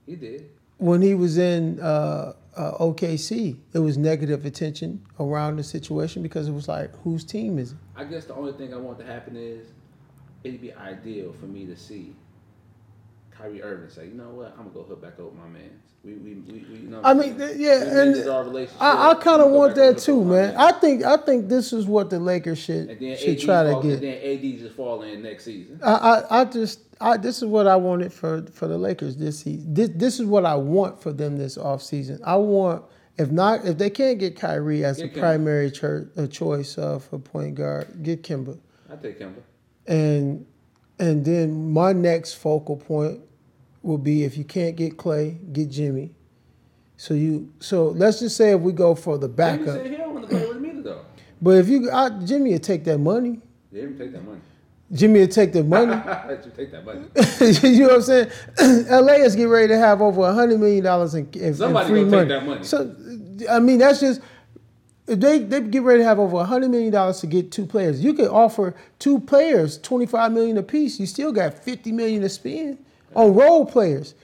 He did. When he was in uh, uh, OKC, it was negative attention around the situation because it was like, whose team is it? I guess the only thing I want to happen is it'd be ideal for me to see Kyrie Irving say, you know what, I'm gonna go hook back up with my man. We, we, we, we you know. I mean, saying? yeah, We and our relationship. I, I kind of want that too, up with my man. I think I think this is what the Lakers should should AD try to fall, get. And then AD just fall in next season. I, I, I just I this is what I wanted for for the Lakers this season. This this is what I want for them this offseason. I want if not if they can't get Kyrie as a Get Kemba. primary cho- uh, choice uh, for point guard, get Kemba. I take Kemba. And and then my next focal point will be if you can't get Klay, get Jimmy. So you so let's just say if we go for the Jimmy backup. said he don't want to play with me though. But if you I, Jimmy will take that money. They didn't take that money. Jimmy will take the money. Take that money. you know what I'm saying? LA is getting ready to have over hundred million dollars in, in, Somebody in free gonna money. take that money. So, I mean, that's just they they get ready to have over hundred million dollars to get two players. You could offer two players twenty five million apiece. You still got fifty million to spend on role players.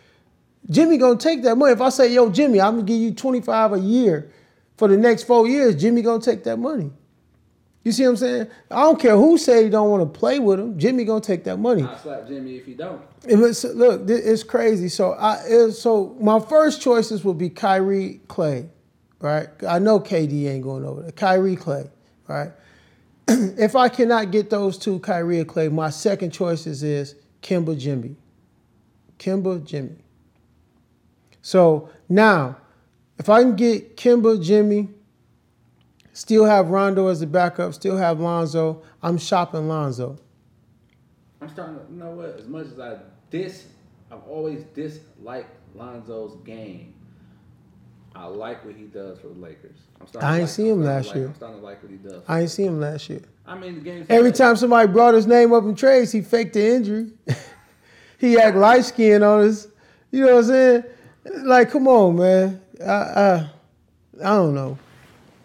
Jimmy gonna take that money. If I say, "Yo, Jimmy, I'm gonna give you twenty five a year for the next four years," Jimmy gonna take that money. You see what I'm saying? I don't care who say he don't want to play with him. Jimmy gonna take that money. I slap Jimmy if he don't. It was, look, it's crazy. So I so my first choices would be Kyrie Klay, right? I know KD ain't going over there. Kyrie Klay, right? if I cannot get those two, Kyrie Klay, my second choices is Kemba Jimmy. Kemba Jimmy. So now, if I can get Kemba, Jimmy, still have Rondo as a backup, still have Lonzo, I'm shopping Lonzo. I'm starting to, you know what? As much as I dis, I've always disliked Lonzo's game. I like what he does for the Lakers. I'm starting I to ain't like- see him last like- year. I'm starting to like what he does. I ain't seen him last year. I mean, the games. Every time somebody brought his name up in trades, he faked the injury. he act light skinned on us. You know what I'm saying? Like, come on, man. I, I, I don't know.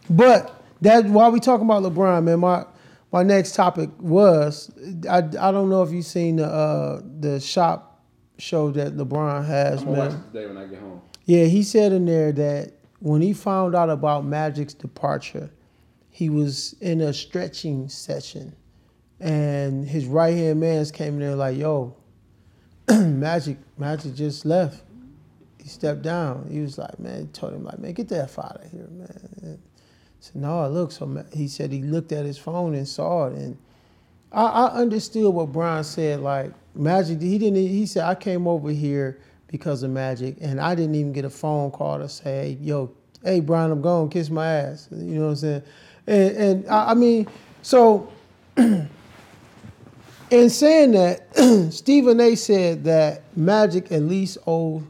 But that while we talking about LeBron, man, my my next topic was I, I don't know if you seen the uh, the shop show that LeBron has, I'm man. it today when I get home. Yeah, he said in there that when he found out about Magic's departure, he was in a stretching session, and his right hand man's came in there like, "Yo, Magic, Magic just left. He stepped down. He was like, man, told him like, man, get the f out of here, man." And so no, look. So he said he looked at his phone and saw it, and I, I understood what Brian said. Like Magic, he didn't. He said I came over here because of Magic, and I didn't even get a phone call to say, "Yo, hey Brian, I'm going, kiss my ass." You know what I'm saying? And and I, I mean, so in saying that, Stephen A. said that Magic at least owed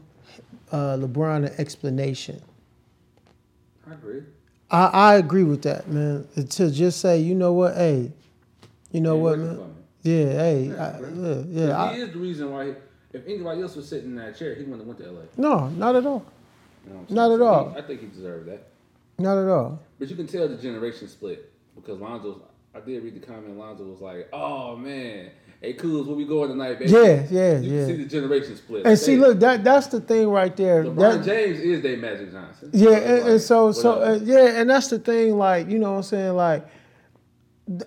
uh, LeBron an explanation. I agree. I, I agree with that, man. To just say, you know what, hey, you know what, man. Yeah, hey, Yeah, I, yeah, yeah. I- is the reason why. He, if anybody else was sitting in that chair, he wouldn't have went to LA. no, not at all. You know Not at So all. he- I think he deserved that. Not at all. But you can tell the generation split because Lonzo. I did read the comment. Lonzo was like, "Oh man, hey, Kuz, where we going tonight, baby?" Yeah, yeah, You yeah. can see the generation split. And see, look, that that's the thing right there. LeBron That- James is their Magic Johnson. yeah, it's and, like, and so so uh, yeah, and that's the thing. Like, you know what I'm saying? Like,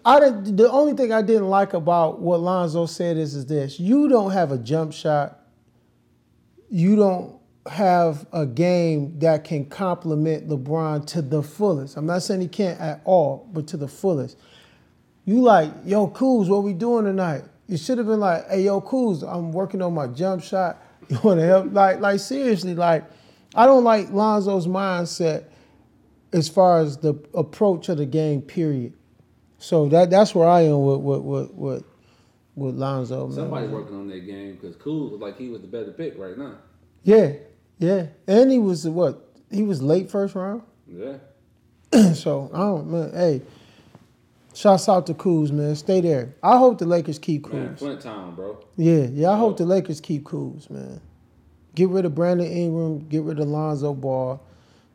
I didn't, the only thing I didn't like about what Lonzo said is is this: you don't have a jump shot. You don't have a game that can complement LeBron to the fullest. I'm not saying he can't at all, but to the fullest. You like, yo, Kuz, what we doing tonight? You should have been like, hey, yo, Kuz, I'm working on my jump shot. You want to help? Like, like seriously, like, I don't like Lonzo's mindset as far as the approach of the game. Period. So that that's where I am with with with with, with Lonzo. Man. somebody working on that game because Kuz was like he was the better pick right now. Yeah, yeah, and he was what? He was late first round. Yeah, so I don't man. Hey, shouts out to Kuz, man. Stay there. I hope the Lakers keep man, Flint Town, bro. Yeah, yeah. I hope the Lakers keep Kuz, man. Get rid of Brandon Ingram. Get rid of Lonzo Ball.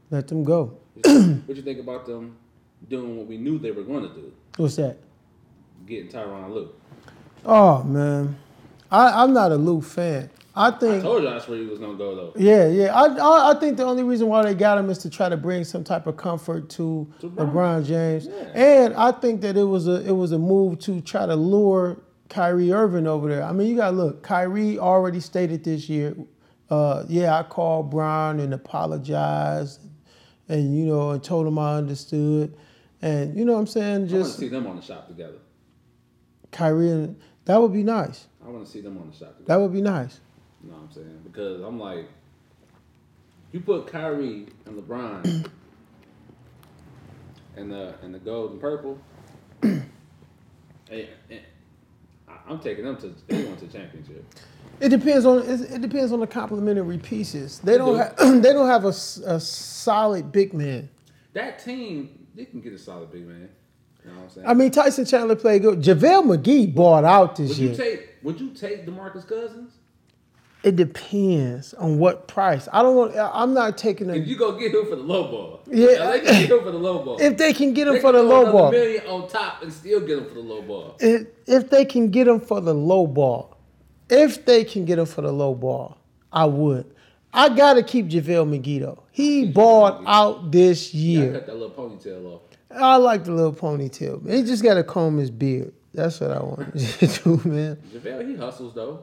Let them go. what you think about them doing what we knew they were going to do, What's that? getting Tyronn Lue? Oh man, I, I'm not a Lue fan. I think. I told you that's where he was to go though. Yeah, yeah. I, I I think the only reason why they got him is to try to bring some type of comfort to To Bron. LeBron James, Yeah. and I think that it was a it was a move to try to lure Kyrie Irving over there. I mean, you got to look. Kyrie already stated this year, uh, yeah, I called Bron and apologized, and you know, and told him I understood, and you know what I'm saying, I want to just see them on the shop together. Kyrie and that would be nice. I want to see them on the shop together. That would be nice. You know what I'm saying? Because I'm like, you put Kyrie and LeBron and the and the gold and purple. and, and I'm taking them to they going to the championship. It depends on it, depends on the complementary pieces. They don't have they don't have a, a solid big man. That team, they can get a solid big man. You know what I'm saying? I mean, Tyson Chandler played good. JaVale McGee bought out this would year. you take would you take DeMarcus Cousins? it depends on what price. I don't want. I'm not taking If them you go get him for the low ball, Yeah. they can get him for the low ball. if they can get They him for can the low ball. million on top and still get him for the low ball. If, if they can get him for the low ball, if they can get him for the low ball, I would. I gotta keep JaVale McGee. He bought out this Yeah. year. cut that little ponytail off. I like the little ponytail. man. He just got to comb his beard. That's what I want to do, man. JaVale, he hustles though.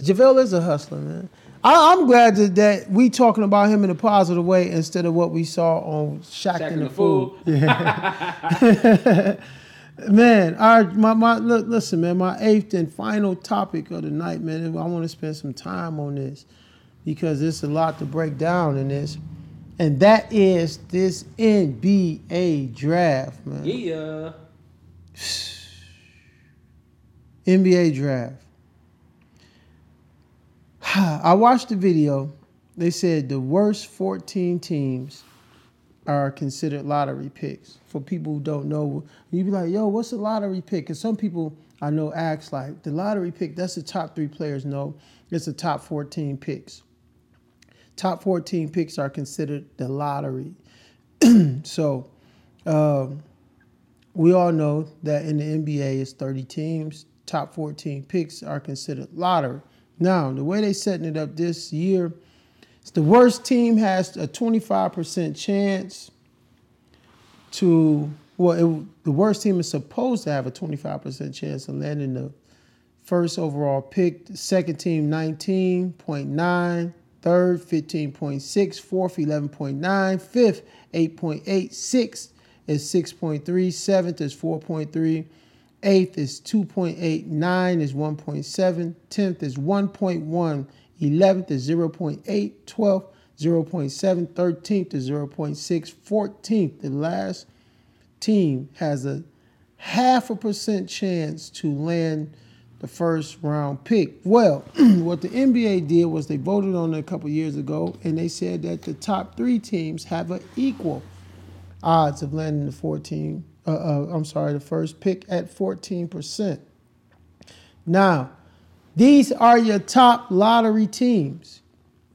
JaVale is a hustler, man. I, I'm glad that, that we talking about him in a positive way instead of what we saw on Shaq, Shaq and the, the Fool. Fool. Man, our, my, my, look, listen, man, my eighth and final topic of the night, man, I want to spend some time on this. Because it's a lot to break down in this. And that is this NBA draft, man. Yeah. NBA draft. I watched the video. They said the worst 14 teams are considered lottery picks. For people who don't know, you'd be like, yo, what's a lottery pick? And some people I know ask like, the lottery pick, that's the top three players. No, it's the top 14 picks. Top 14 picks are considered the lottery. so um, we all know that in the NBA it's 30 teams. Top 14 picks are considered lottery. Now, the way they're setting it up this year, it's the worst team has a 25% chance to well, it, the worst team is supposed to have a 25% chance of landing the first overall pick. The second team 19.9, third 15.6, fourth 11.9, fifth 8.8, sixth is 6.3, seventh is 4.3, eighth is 2.8, nine is 1.7, tenth is 1.1, eleventh is 0.8, twelfth 0.7, 13th is 0.6, 14th, the last team has a half a percent chance to land the first round pick. Well, what the NBA did was they voted on it a couple years ago, and they said that the top three teams have an equal odds of landing the 14. Uh, uh, I'm sorry, the first pick at 14 percent. Now, these are your top lottery teams: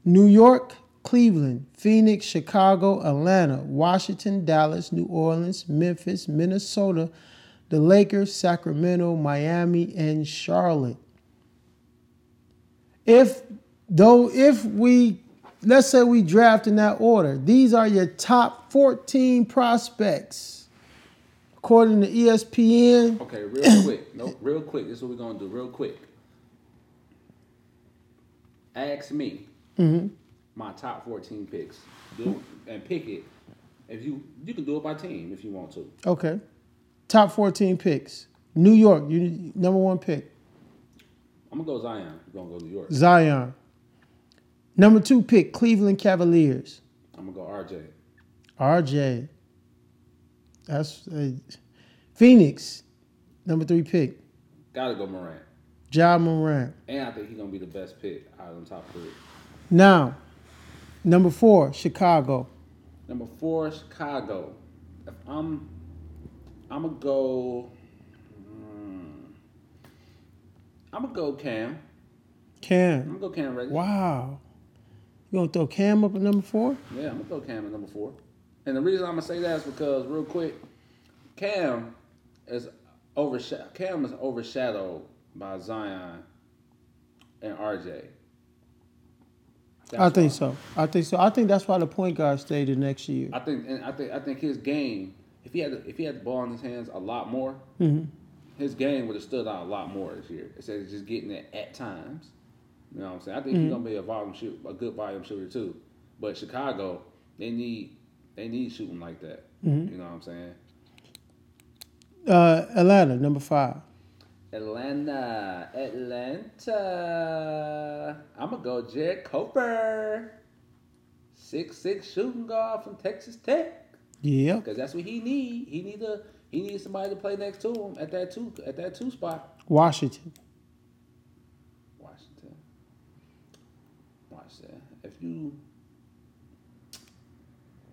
New York, Cleveland, Phoenix, Chicago, Atlanta, Washington, Dallas, New Orleans, Memphis, Minnesota, the Lakers, Sacramento, Miami, and Charlotte. If though if we let's say we draft in that order, these are your top 14 prospects. According to ESPN. Okay, real quick. No, real quick. This is what we're gonna do. Real quick. Ask me Mhm. my top fourteen picks. Do and pick it. If you you can do it by team if you want to. Okay. Top 14 picks. New York, you number one pick. I'm gonna go Zion. We're gonna go New York. Zion. Number two pick, Cleveland Cavaliers. I'm gonna go RJ. RJ. That's uh, Phoenix. Number three pick, Gotta go Morant. Ja Morant. And I think he's gonna be the best pick out of the top three. Now, number four, Chicago. Number four, Chicago. If I'm, I'm gonna go. hmm, I'm gonna go Cam. Cam. I'm gonna go Cam Reddish. Wow. You gonna throw Cam up at number four? Yeah, I'm gonna throw Cam at number four. And the reason I'm gonna say that is because, real quick, Cam is overshadowed. Cam is overshadowed by Zion and RJ. That's I think why. so. I think so. I think that's why the point guard stayed the next year. I think, and I think, I think his game. If he had, the, if he had the ball in his hands a lot more, Mhm. his game would have stood out a lot more this year instead of just getting it at times. You know what I'm saying? I think Mm-hmm. he's gonna be a volume shoot, a good volume shooter too. But Chicago, they need, they need shooting like that. Mm-hmm. You know what I'm saying? Uh, Atlanta, number five. Atlanta, Atlanta. I'm gonna go Jarrett Culver, six six shooting guard from Texas Tech. Yep. Because that's what he need. He need a he needs somebody to play next to him at that two at that two spot. Washington. Washington. Washington. If you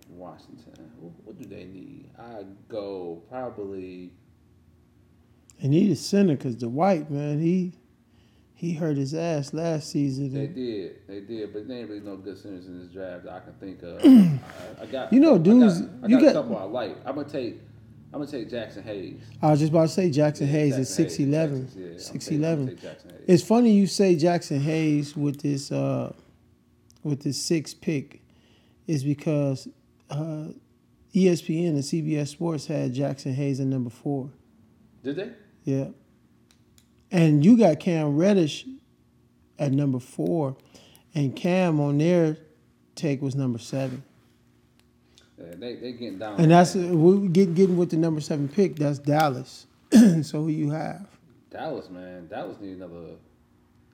Washington, what, what do they need? I go probably. They need a center because the white man he he hurt his ass last season. They did, they did, but there ain't really no good centers in this draft that I can think of. I, I got, You know, I got- dudes, I got, you a got- couple I like. I'm gonna take, I'm gonna take Jaxson Hayes. I was just about to say Jackson Yeah, Hayes is Jaxson Hayes, 6'11. Jackson- yeah, I'm 6'11. taking- I'm taking Jaxson Hayes. It's funny you say Jaxson Hayes with this uh with this six pick is because uh, ESPN and CBS Sports had Jaxson Hayes at number four. Did they? Yeah. And you got Cam Reddish at number four, and Cam on their take was number seven. Yeah, they they getting down. And that's we get getting with the number seven pick. That's Dallas. so who you have? Dallas, man. Dallas need another.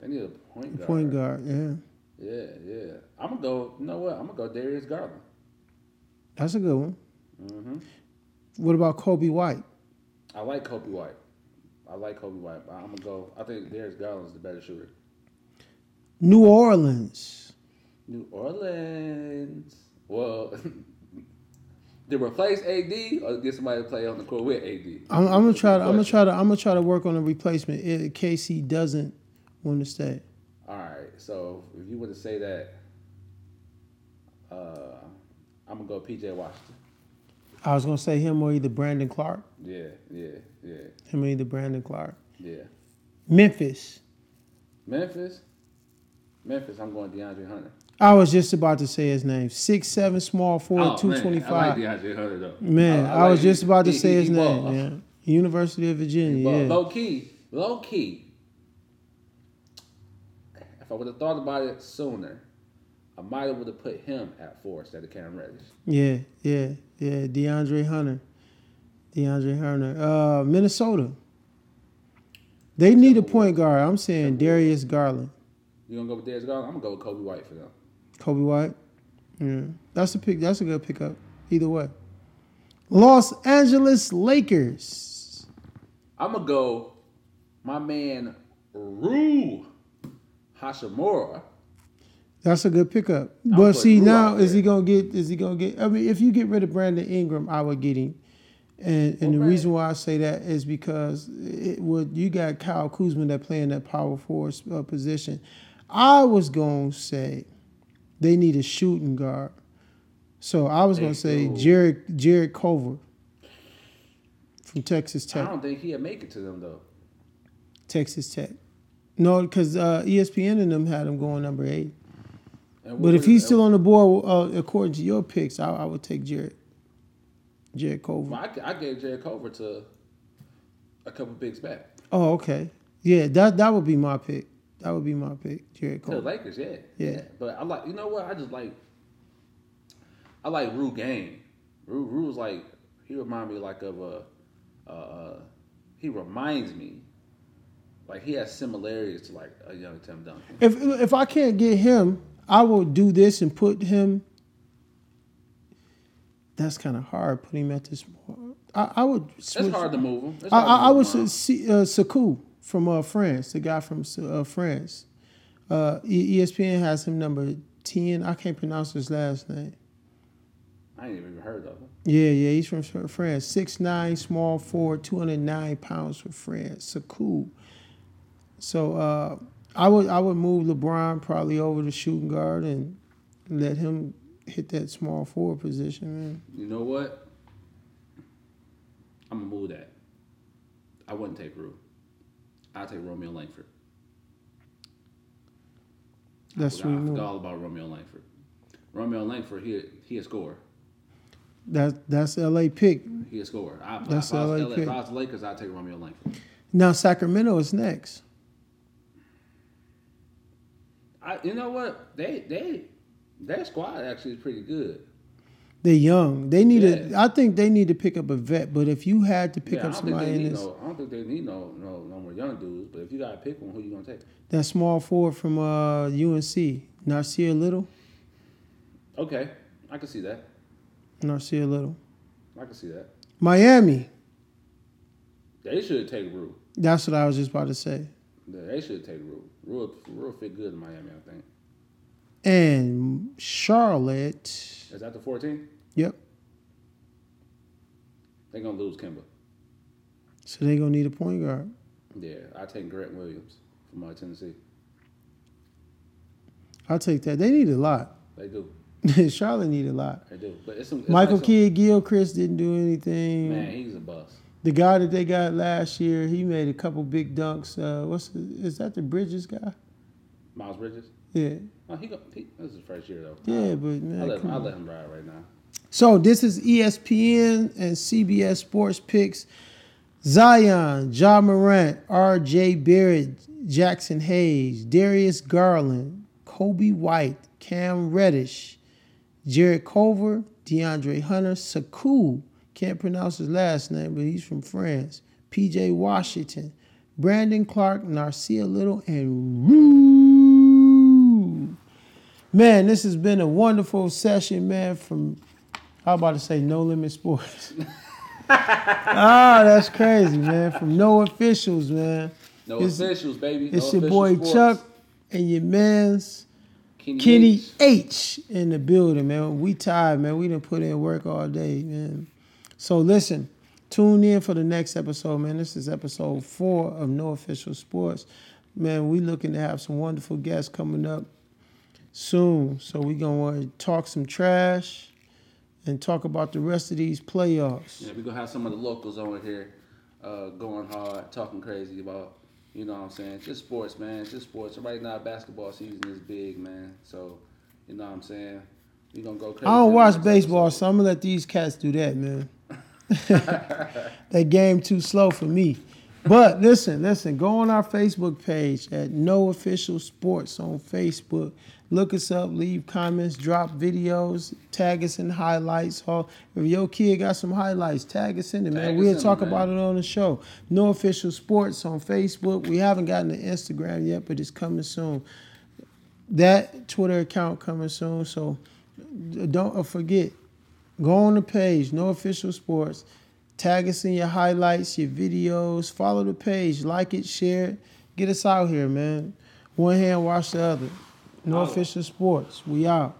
They need a point guard. Point guard. Yeah. Yeah, yeah. I'm gonna go. You know what? I'm gonna go Darius Garland. That's a good one. hmm What about Coby White? I like Coby White. I like Coby White, but I'm gonna go. I think Darius Garland's the better shooter. New Orleans. New Orleans. Well, to replace AD or get somebody to play on the court with AD. I'm, I'm gonna try to. I'm gonna try to. I'm gonna try to work on a replacement in case he doesn't want to stay. All right. So if you were to say that, uh, I'm gonna go PJ Washington. I was gonna say him or either Brandon Clarke. Yeah, yeah, yeah, Him or either Brandon Clarke. yeah. Memphis. Memphis. Memphis. I'm going DeAndre Hunter. I was just about to say his name. Six seven, small forward, Oh, two man, I like DeAndre Hunter though. Man, I, like was just about to he- say he- his he name. Yeah. University of Virginia. Yeah. low key, low key. If I would have thought about it sooner, I might have would have put him at four instead of Cam Reddish. Yeah, yeah, yeah. DeAndre Hunter. DeAndre Hunter. Uh, Minnesota. They need a point guard. I'm saying Darius Garland. You gonna go with Darius Garland? I'm gonna go with Coby White for them. Coby White. Yeah. That's a pick. That's a good pickup. Either way. Los Angeles Lakers. I'm gonna go, my man Rui Hachimura. That's a good pickup. I'm But see now, is he gonna get? Is he gonna get? I mean, if you get rid of Brandon Ingram, I would get him. And and the reason why I say that is because it would you got Kyle Kuzma that play in that power forward uh, position. I was gonna say they need a shooting guard. So I was They gonna say do. Jared Jarrett Culver from Texas Tech. I don't think he'll make it to them though. Texas Tech. No, because uh, ESPN and them had him going number eight. But if he's still on the board, uh, according to your picks, I, I would take Jared. Jarrett Culver. Well, I, I gave Jarrett Culver to a couple picks back. Oh, okay. Yeah, that that would be my pick. That would be my pick, Jared To the Lakers, yeah. Yeah. But I like, you know what? I just like, I like Rui game. Rui, Rui's like, he remind me like of a, uh, uh, he reminds me, like he has similarities to like a young Tim Duncan. If if I can't get him, I will do this and put him. That's kind of hard. Put him at this. I, I would. Switch. It's hard to move him. I, I, I would him see, uh, Sekou from uh, France, the guy from uh, France. Uh, ESPN has him number ten. I can't pronounce his last name. I ain't even heard of him. Yeah, yeah, he's from France. Six nine, small forward, two hundred nine pounds for France. Cool. So uh, I would I would move LeBron probably over to shooting guard and let him hit that small forward position, man. You know what? I'm gonna move that. I wouldn't take Rui. I'll take Romeo Langford. That's I sweet forgot all about Romeo Langford. Romeo Langford, he he a scorer. That that's LA pick. He a scorer. I, That's I was, LA LA, pick. if I was the Lakers, I'd take Romeo Langford. Now Sacramento is next. I, you know what? They they their squad actually is pretty good. They're young. They need a. Yeah. I think they need to pick up a vet. But if you had to pick yeah, up somebody in this, no. I don't think they need no no no more young dudes. But if you gotta pick one, who you gonna take? that small forward from uh, UNC, Nassir Little, Okay, I can see that. Nassir Little, I can see that. Miami. They should take Rui. That's what I was just about to say. They should take Rui. Rui, Rui fit good in Miami, I think. And Charlotte. Is that the 14? Yep. They're gonna lose Kemba. So they're gonna need a point guard. Yeah, I take Grant Williams from uh, Tennessee. I'll take that. They need a lot. They do. Charlotte need a lot. They do. But it's some it's Michael like Kidd Gilchrist didn't do anything. Man, he's a bust. The guy that they got last year, he made a couple big dunks. Uh, what's the, is that the Bridges guy? Miles Bridges. Yeah, Oh, he, go, he this is his first year though. yeah, I, but I man, let, come I let him ride right now. So this is ESPN and CBS Sports Picks. Zion, Ja Morant, R.J. Barrett, Jaxson Hayes, Darius Garland, Coby White, Cam Reddish, Jarrett Culver, DeAndre Hunter, Sekou, can't pronounce his last name, but he's from France, P.J. Washington, Brandon Clarke, Nassir Little, and Rui. Man, this has been a wonderful session, man. From I was about to say No Limit Sports. ah, that's crazy, man. From no officials, man. No It's- officials, baby. It's no your boy official Chuck and your man's Kenny, Kenny H. H in the building, man. We tired, man. We didn't put in work all day, man. So listen, tune in for the next episode, man. This is episode four of No Official Sports. Man, we looking to have some wonderful guests coming up soon. So we gonna want to talk some trash and talk about the rest of these playoffs. Yeah, we're gonna have some of the locals on here, uh, going hard, talking crazy about, you know what I'm saying? Just sports, man. Just sports. Right now basketball season is big, man. So, you know what I'm saying? we gonna go crazy. I don't watch baseball, so I'm gonna let these cats do that, man. that game too slow for me. But listen, listen, go on our Facebook page at No Official Sports on Facebook. Look us up, leave comments, drop videos, tag us in highlights. If your kid got some highlights, tag us in it, man. Tag We'll talk it, man. about it on the show. No Official Sports on Facebook. We haven't gotten to Instagram yet, but it's coming soon. That Twitter account coming soon, so don't forget go on the page, no official sports. Tag us in your highlights, your videos. Follow the page, like it, share it. Get us out here, man. One hand wash the other. No official sports. We out.